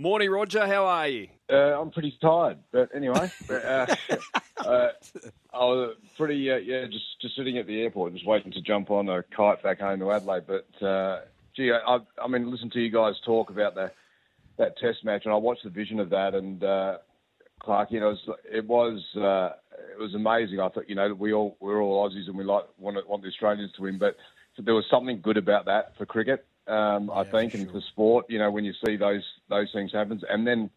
Morning, Roger. How are you? Uh, I'm pretty tired, but anyway, uh, uh, I was pretty uh, yeah, just just sitting at the airport, just waiting to jump on a kite back home to Adelaide. But uh, gee, I, I mean, listen to you guys talk about the that Test match, and I watched the vision of that, and uh, Clark, you know, it was it was, uh, it was amazing. I thought, you know, we all we're all Aussies, and we like want want the Australians to win, but there was something good about that for cricket um, I think, and for sport. You know, when you see those those things happen, and then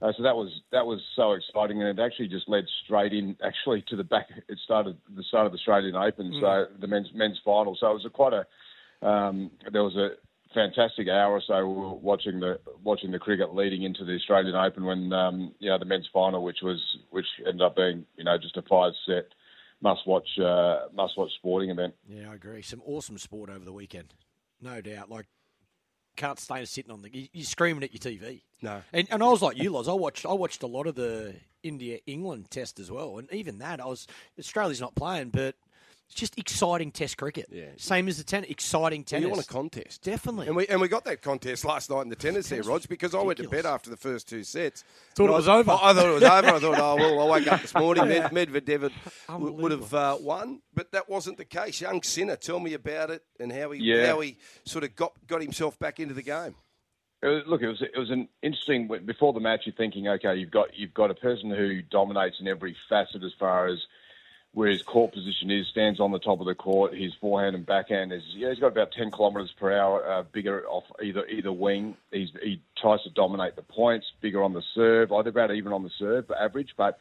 uh, so that was that was so exciting, and it actually just led straight in actually to the back. It started the start of the Australian Open, mm. so the men's men's final. So it was a quite a um, there was a fantastic hour or so we were watching the watching the cricket leading into the Australian Open when um, you know the men's final, which was which ended up being you know just a five set must watch uh, must watch sporting event. Yeah, I agree. Some awesome sport over the weekend no doubt. Like, can't stay sitting on the. You're screaming at your TV. No. And, and I was like you, Loz. I watched. I watched a lot of the India England test as well, and even that, I was Australia's not playing, but it's just exciting Test cricket. Yeah. Same as the tennis. Exciting tennis. Well, you want a contest, definitely. And we and we got that contest last night in the tennis, tennis there, Rog, because I went to bed after the first two sets. Thought it was over. I, I, thought it was over. I thought, oh well, I wake up this morning, Med, Medvedev would, would have uh, won, but that wasn't the case. Young Sinner, tell me about it and how he yeah. how he sort of got got himself back into the game. look, it was it was an interesting. Before the match, you're thinking, okay, you've got you've got a person who dominates in every facet as far as where his court position is, stands on the top of the court. His forehand and backhand is, yeah, he's got about 10 kilometres per hour uh, bigger off either either wing. He's, he tries to dominate the points, bigger on the serve, either about even on the serve average, but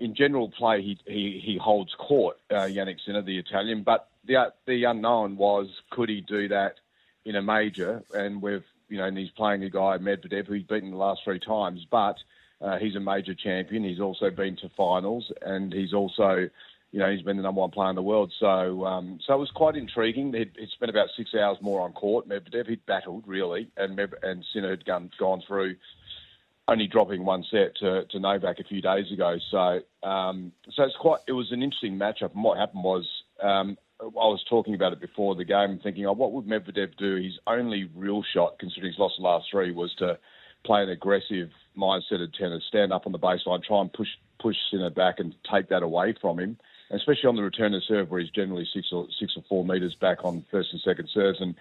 in general play, he he, he holds court, uh, Jannik Sinner, the Italian. But the the unknown was, could he do that in a major? And we've, you know, and he's playing a guy, Medvedev, who he's beaten the last three times, but uh, he's a major champion. He's also been to finals, and he's also you know, he's been the number one player in the world. So, um, so it was quite intriguing. He'd, he'd, spent about six hours more on court. Medvedev, he'd battled really, and and Sinner had gone, gone through only dropping one set to, to Novak a few days ago. So, um, so it's quite. It was an interesting matchup. And what happened was, um, I was talking about it before the game, thinking, oh, what would Medvedev do? His only real shot, considering he's lost the last three, was to play an aggressive mindset of tennis, stand up on the baseline, try and push push Sinner back and take that away from him especially on the return of serve where he's generally six or six or four metres back on first and second serves. And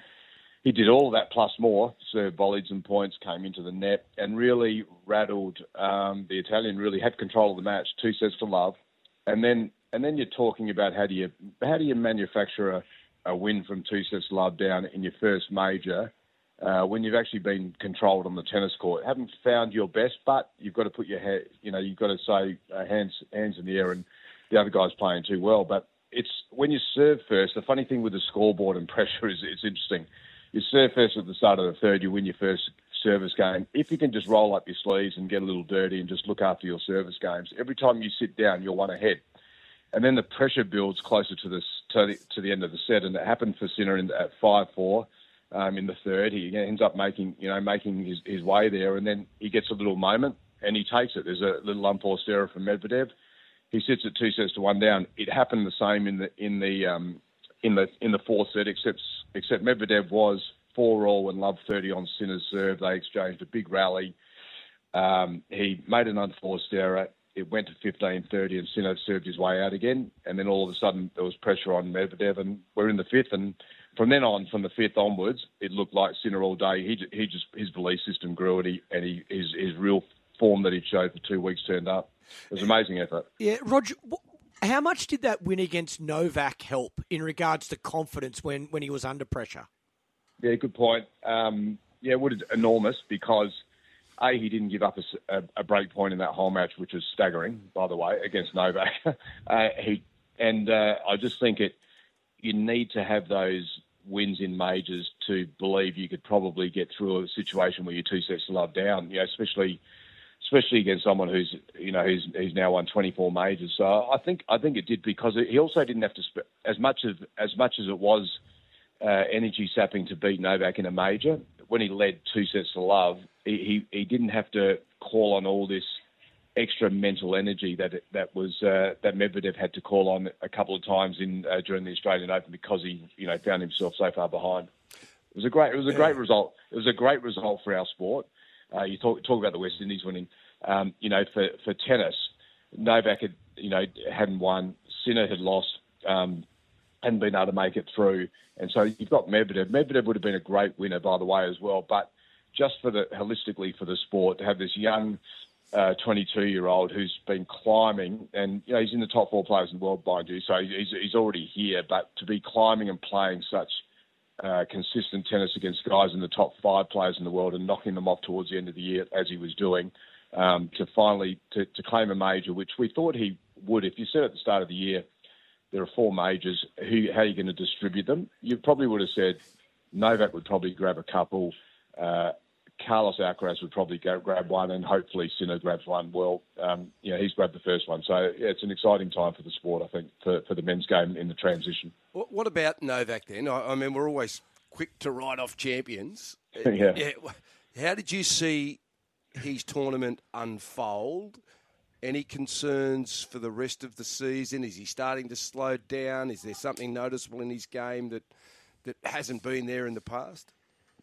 he did all of that plus more. Serve volleys and points came into the net and really rattled um, the Italian. Really had control of the match, two sets to love, and then and then you're talking about how do you how do you manufacture a, a win from two sets to love down in your first major. Uh, when you've actually been controlled on the tennis court, haven't found your best, but you've got to put your head, you know, you've got to say uh, hands hands in the air and the other guy's playing too well. But it's when you serve first. The funny thing with the scoreboard and pressure is it's interesting. You serve first at the start of the third, you win your first service game. If you can just roll up your sleeves and get a little dirty and just look after your service games, every time you sit down, you're one ahead. And then the pressure builds closer to to the, to the end of the set, and it happened for Sinner in, at five four. Um, in the third, he ends up making you know making his, his way there, and then he gets a little moment and he takes it. There's a little unforced error from Medvedev he sits at two sets to one down. It happened the same in the in the um, in the in the fourth set, except except Medvedev was four all and love thirty on Sinner's serve. They exchanged a big rally. Um, he made an unforced error. It went to 15-30 and Sinner served his way out again. And then all of a sudden there was pressure on Medvedev and we're in the fifth. And from then on, from the fifth onwards, it looked like Sinner all day. He, he just his belief system grew and he and he his, his real form that he showed for two weeks turned up. It was an amazing effort. Yeah, Roger. How much did that win against Novak help in regards to confidence when, when he was under pressure? Yeah, good point. Um, yeah, it would enormous because a he didn't give up a, a, a, break point in that whole match, which was staggering, by the way, against Novak. uh, he and uh, I just think it. You need to have those wins in majors to believe you could probably get through a situation where you're two sets to love down. You know, especially especially against someone who's you know who's he's now won 24 majors. So I think I think it did because he also didn't have to sp- as much as as much as it was uh, energy sapping to beat Novak in a major. When he led two sets to love, he, he, he didn't have to call on all this extra mental energy that that was uh, that Medvedev had to call on a couple of times in uh, during the Australian Open because he you know found himself so far behind. It was a great it was a great result. It was a great result for our sport Uh, you talk talk about the West Indies winning. Um, you know, for for tennis, Novak had you know hadn't won. Sinner had lost. Um, hadn't been able to make it through, and so you've got Medvedev. Medvedev would have been a great winner, by the way, as well. But just for the holistically for the sport to have this young 22 uh, year old who's been climbing, and you know he's in the top four players in the world, mind you, so he's, he's already here. But to be climbing and playing such uh, consistent tennis against guys in the top five players in the world and knocking them off towards the end of the year, as he was doing, um, to finally to, to claim a major, which we thought he would. If you said at the start of the year there are four majors, who how are you going to distribute them? You probably would have said Novak would probably grab a couple. Uh, Carlos Alcaraz would probably go, grab one, and hopefully Sinner grabs one. Well, um, you know, he's grabbed the first one, so yeah, it's an exciting time for the sport. I think for, for the men's game in the transition. What about Novak then? I, I mean, we're always quick to write off champions. yeah. yeah. How did you see his tournament unfold? Any concerns for the rest of the season? Is he starting to slow down? Is there something noticeable in his game that that hasn't been there in the past?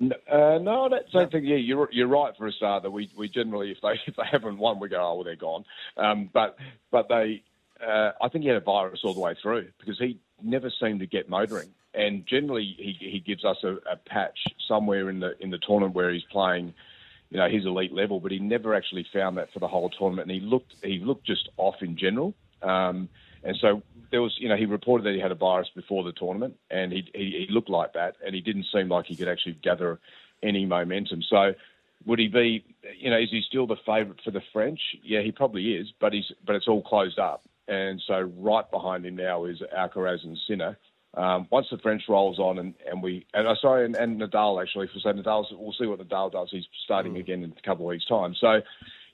Uh, no, I don't think. Yeah, you're you're right for a start. That we, we generally, if they if they haven't won, we go, oh, well, they're gone. Um, but but they, uh, I think he had a virus all the way through because he never seemed to get motoring, and generally he he gives us a, a patch somewhere in the in the tournament where he's playing, you know, his elite level, but he never actually found that for the whole tournament, and he looked he looked just off in general. Um, and so there was, you know, he reported that he had a virus before the tournament, and he, he, he looked like that, and he didn't seem like he could actually gather any momentum. So would he be, you know, is he still the favourite for the French? Yeah, he probably is, but he's but it's all closed up, and so right behind him now is Alcaraz and Sinner. Um, once the French rolls on and, and we and uh, sorry and, and Nadal actually say Nadal we'll see what Nadal does. He's starting mm. again in a couple of weeks' time. So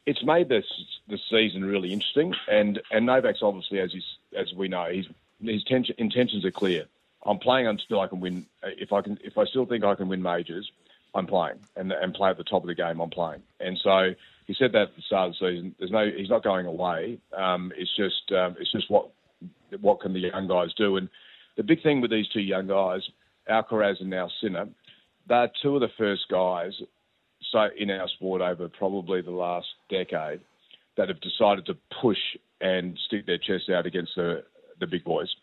it's made this the season really interesting. And and Novak's obviously, as he's, as we know, his his tension, intentions are clear. I'm playing until I can win. If I can, if I still think I can win majors, I'm playing and and play at the top of the game. I'm playing. And so he said that at the start of the season. There's no, he's not going away. Um, it's just um, it's just what what can the young guys do? And the big thing with these two young guys, Alcaraz and now Sinner, they're two of the first guys so in our sport over probably the last decade that have decided to push and stick their chest out against the the big boys.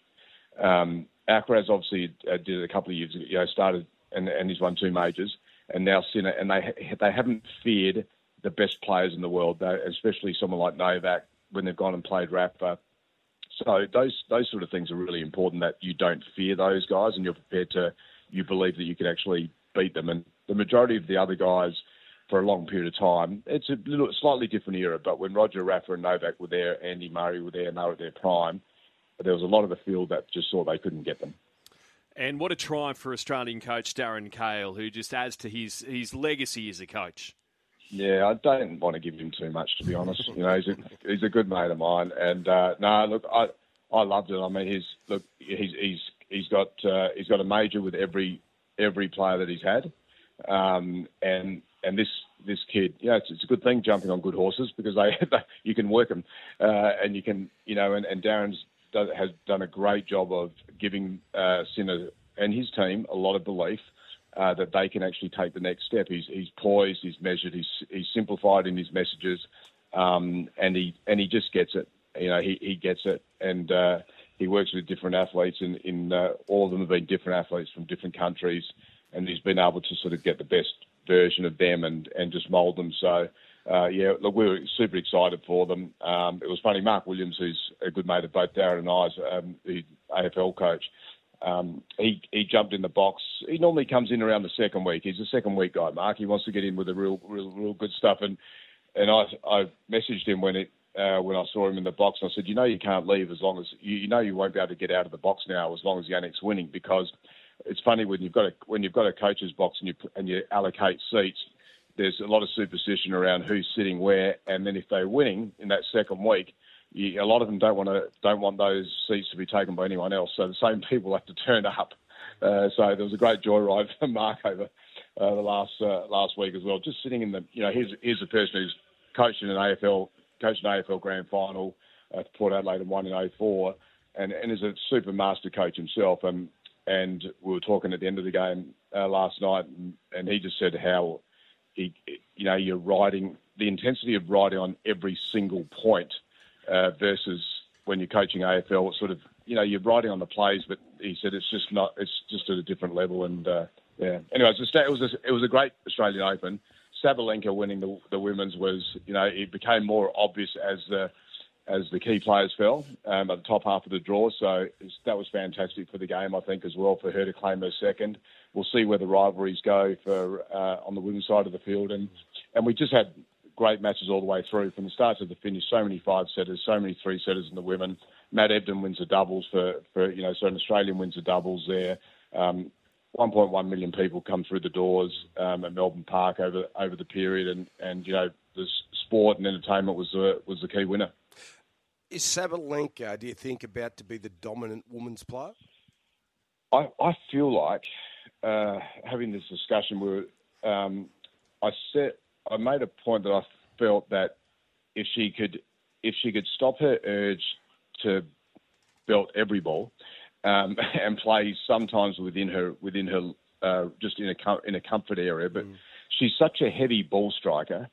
Um, Alcaraz obviously uh, did it a couple of years ago. You know, started and, and he's won two majors, and now Sinner, and they they haven't feared the best players in the world, especially someone like Novak when they've gone and played Rafa. So those those sort of things are really important that you don't fear those guys and you're prepared to you believe that you can actually beat them. And the majority of the other guys for a long period of time. It's a little slightly different era, but when Roger Rafa and Novak were there, Andy Murray were there, and they were at their prime, there was a lot of the field that just saw they couldn't get them. And what a triumph for Australian coach Darren Cahill, who just adds to his his legacy as a coach. Yeah, I don't want to give him too much, to be honest. You know, he's a, he's a good mate of mine, and uh, no, look, I I loved it. I mean, he's look, he's he's he's got uh, he's got a major with every every player that he's had, um, and and this this kid, you know, it's, it's, a good thing jumping on good horses because they, you can work them, uh, and you can, you know, and, and Darren's does, has done a great job of giving uh, Sinner and his team a lot of belief uh, that they can actually take the next step. He's he's poised, he's measured, he's he's simplified in his messages, um, and he and he just gets it. You know, he he gets it, and uh, he works with different athletes, and in, in uh, all of them have been different athletes from different countries, and he's been able to sort of get the best version of them and, and just mould them. So, uh, yeah, look, we were super excited for them. Um, it was funny, Mark Williams, who's a good mate of both Darren and I's, um, the AFL coach, um, he, he jumped in the box. He normally comes in around the second week. He's a second week guy, Mark. He wants to get in with the real, real, real good stuff. And and I, I messaged him when it uh, when I saw him in the box, and I said, you know, you can't leave as long as you, you know you won't be able to get out of the box now as long as Jannik's winning because it's funny when you've got a when you've got a coach's box and you and you allocate seats. There's a lot of superstition around who's sitting where, and then if they're winning in that second week, you, a lot of them don't want to don't want those seats to be taken by anyone else. So the same people have to turn up. Uh, so there was a great joyride for Mark over uh, the last uh, last week as well. Just sitting in the, you know, here's here's a person who's coached in an AFL coached an AFL grand final, uh, Port Adelaide and won in 04, and and is a super master coach himself. And and we were talking at the end of the game uh, last night, and, and, he just said how he, you know, you're riding the intensity of riding on every single point uh, versus when you're coaching AFL. Sort of, you know, you're riding on the plays, but he said it's just not. It's just at a different level. And uh, yeah. Anyways, it was a, it was a great Australian Open. Sabalenka winning the, the women's was, you know, it became more obvious as the as the key players fell um, at the top half of the draw. So that was fantastic for the game, I think, as well, for her to claim her second. We'll see where the rivalries go for uh, on the women's side of the field, and and we just had great matches all the way through from the start to the finish. So many five setters, so many three setters in the women. Matt Ebden wins the doubles for for you know, so an Australian wins the doubles there. Um, 1.1 million people come through the doors um, at Melbourne Park over over the period, and, and you know the sport and entertainment was the was the key winner. Is Sabalenka, do you think, about to be the dominant women's player? I, I feel like uh, having this discussion, where um, I said I made a point that I felt that if she could if she could stop her urge to belt every ball um, and play sometimes within her within her uh, just in a in a comfort area, but mm. she's such a heavy ball striker,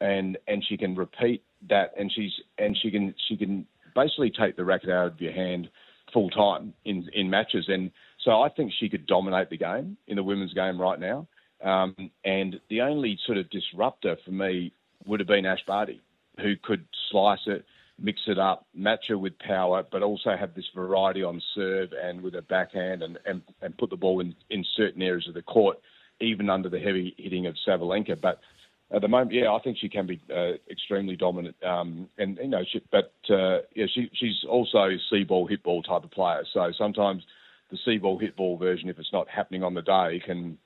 and and she can repeat that, and she's and she can she can basically take the racket out of your hand full time in in matches, and so I think she could dominate the game in the women's game right now. Um, and the only sort of disruptor for me would have been Ash Barty, who could slice it, mix it up, match her with power, but also have this variety on serve and with a backhand and, and, and put the ball in, in certain areas of the court, even under the heavy hitting of Sabalenka. But at the moment, yeah, I think she can be uh, extremely dominant. Um, and you know, she, but uh, yeah, she, she's also see ball, hit ball type of player. So sometimes the see ball, hit ball version, if it's not happening on the day, can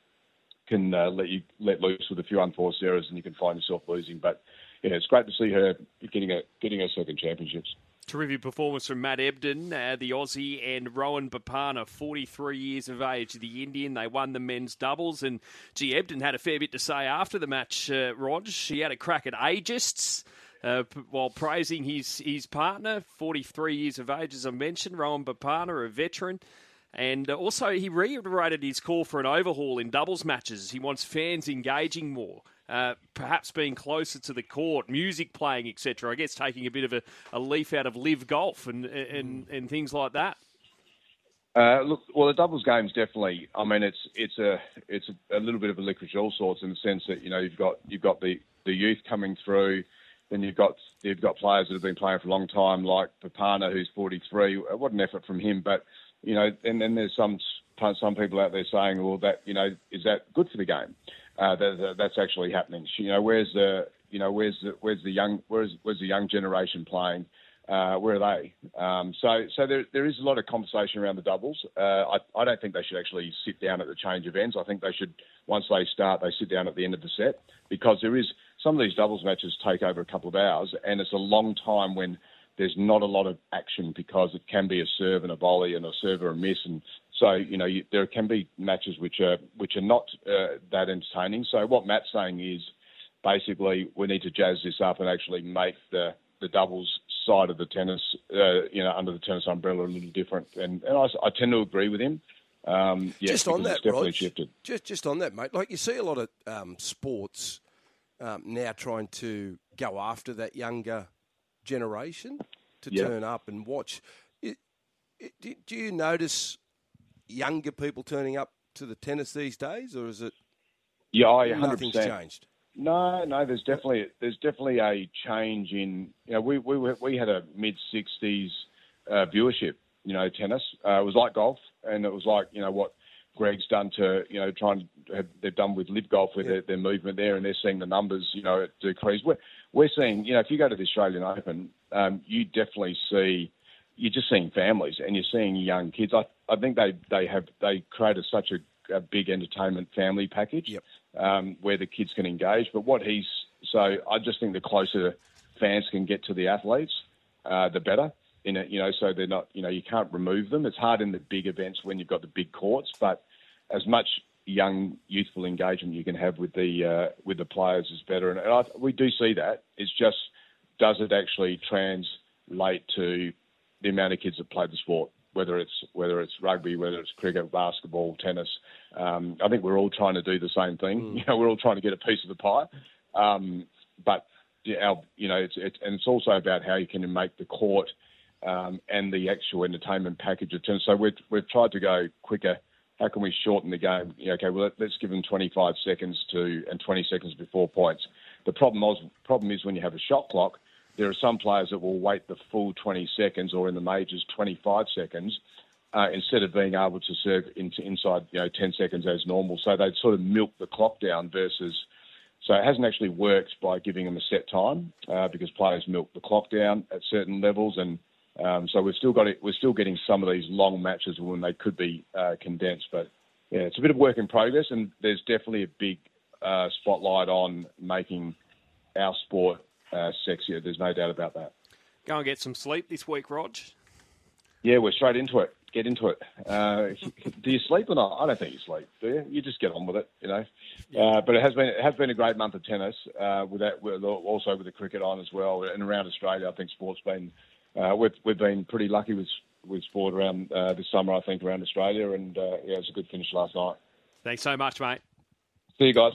can uh, let you let loose with a few unforced errors, and you can find yourself losing. But yeah, it's great to see her getting a getting her second championships. Terrific performance from Matt Ebden, uh, the Aussie, and Rohan Bopanna, 43 years of age, the Indian. They won the men's doubles, and gee, Ebden had a fair bit to say after the match, uh, Rog. He had a crack at ageists. Uh, while praising his, his partner, 43 years of age, as I mentioned, Rohan Bopanna, a veteran. And uh, also, he reiterated his call for an overhaul in doubles matches. He wants fans engaging more. Uh, perhaps being closer to the court, music playing, etc. I guess taking a bit of a, a leaf out of LIV golf and and, and things like that. Uh, look, well, the doubles game's definitely. I mean, it's it's a it's a, a, little bit of a licorice all sorts in the sense that you know you've got you've got the, the youth coming through, then you've got you've got players that have been playing for a long time, like Bopanna, who's 43. What an effort from him! But you know, and then there's some some people out there saying, well, that you know, is that good for the game? Uh, that, that's actually happening. You know, where's the you know where's the where's the young where's where's the young generation playing? Uh, where are they? Um, so so there there is a lot of conversation around the doubles. Uh, I I don't think they should actually sit down at the change of ends. I think they should once they start they sit down at the end of the set because there is some of these doubles matches take over a couple of hours and it's a long time when there's not a lot of action because it can be a serve and a volley and a serve or a miss and so you know you, there can be matches which are which are not uh, that entertaining. So what Matt's saying is basically we need to jazz this up and actually make the the doubles side of the tennis, uh, you know, under the tennis umbrella a little different. And, and I, I tend to agree with him. Um, yeah, just on that, definitely shifted. Just just on that, mate. Like you see a lot of um, sports um, now trying to go after that younger generation to yeah. turn up and watch. It, it, do you notice younger people turning up to the tennis these days, or is it? Yeah, I hundred nothing's percent changed. No, no. There's definitely there's definitely a change in. You know, we we we had a mid '60s uh, viewership. You know, tennis. Uh, it was like golf, and it was like you know what Greg's done to you know try and have, they've done with LIV golf with yeah. their, their, movement there, and they're seeing the numbers you know decrease. We're we're seeing you know if you go to the Australian Open, um, you definitely see you're just seeing families and you're seeing young kids. I, I think they, they have they created such a, a big entertainment family package yep. um, where the kids can engage. But what he's so I just think the closer fans can get to the athletes, uh, the better. In it, you know, so they're not, you know, you can't remove them. It's hard in the big events when you've got the big courts, but as much young, youthful engagement you can have with the uh, with the players is better. And I, we do see that. It's just does it actually translate to the amount of kids that play the sport. Whether it's whether it's rugby, whether it's cricket, basketball, tennis. Um, I think we're all trying to do the same thing. Mm. You know, we're all trying to get a piece of the pie. Um, but our, you know, it's, it's and it's also about how you can make the court um, and the actual entertainment package of tennis. So we've we've tried to go quicker. How can we shorten the game? You know, okay, well let's give them 25 seconds to and 20 seconds before points. The problem was problem is when you have a shot clock there are some players that will wait the full 20 seconds, or in the majors, 25 seconds, uh, instead of being able to serve inside, you know, 10 seconds as normal. So they'd sort of milk the clock down versus. So it hasn't actually worked by giving them a set time uh, because players milk the clock down at certain levels, and um, so we've still got it. We're still getting some of these long matches when they could be uh, condensed. But yeah, it's a bit of work in progress, and there's definitely a big uh, spotlight on making our sport uh, sexier. There's no doubt about that. Go and get some sleep this week, Rog. Yeah, we're straight into it. Get into it. Uh, do you sleep or not? I don't think you sleep. Do you? You just get on with it, you know. Uh, but it has been it has been a great month of tennis. Uh, with that, with, also with the cricket on as well, and around Australia, I think sport's been uh, we've we've been pretty lucky with with sport around uh, this summer. I think around Australia, and uh, yeah, it was a good finish last night. Thanks so much, mate. See you guys.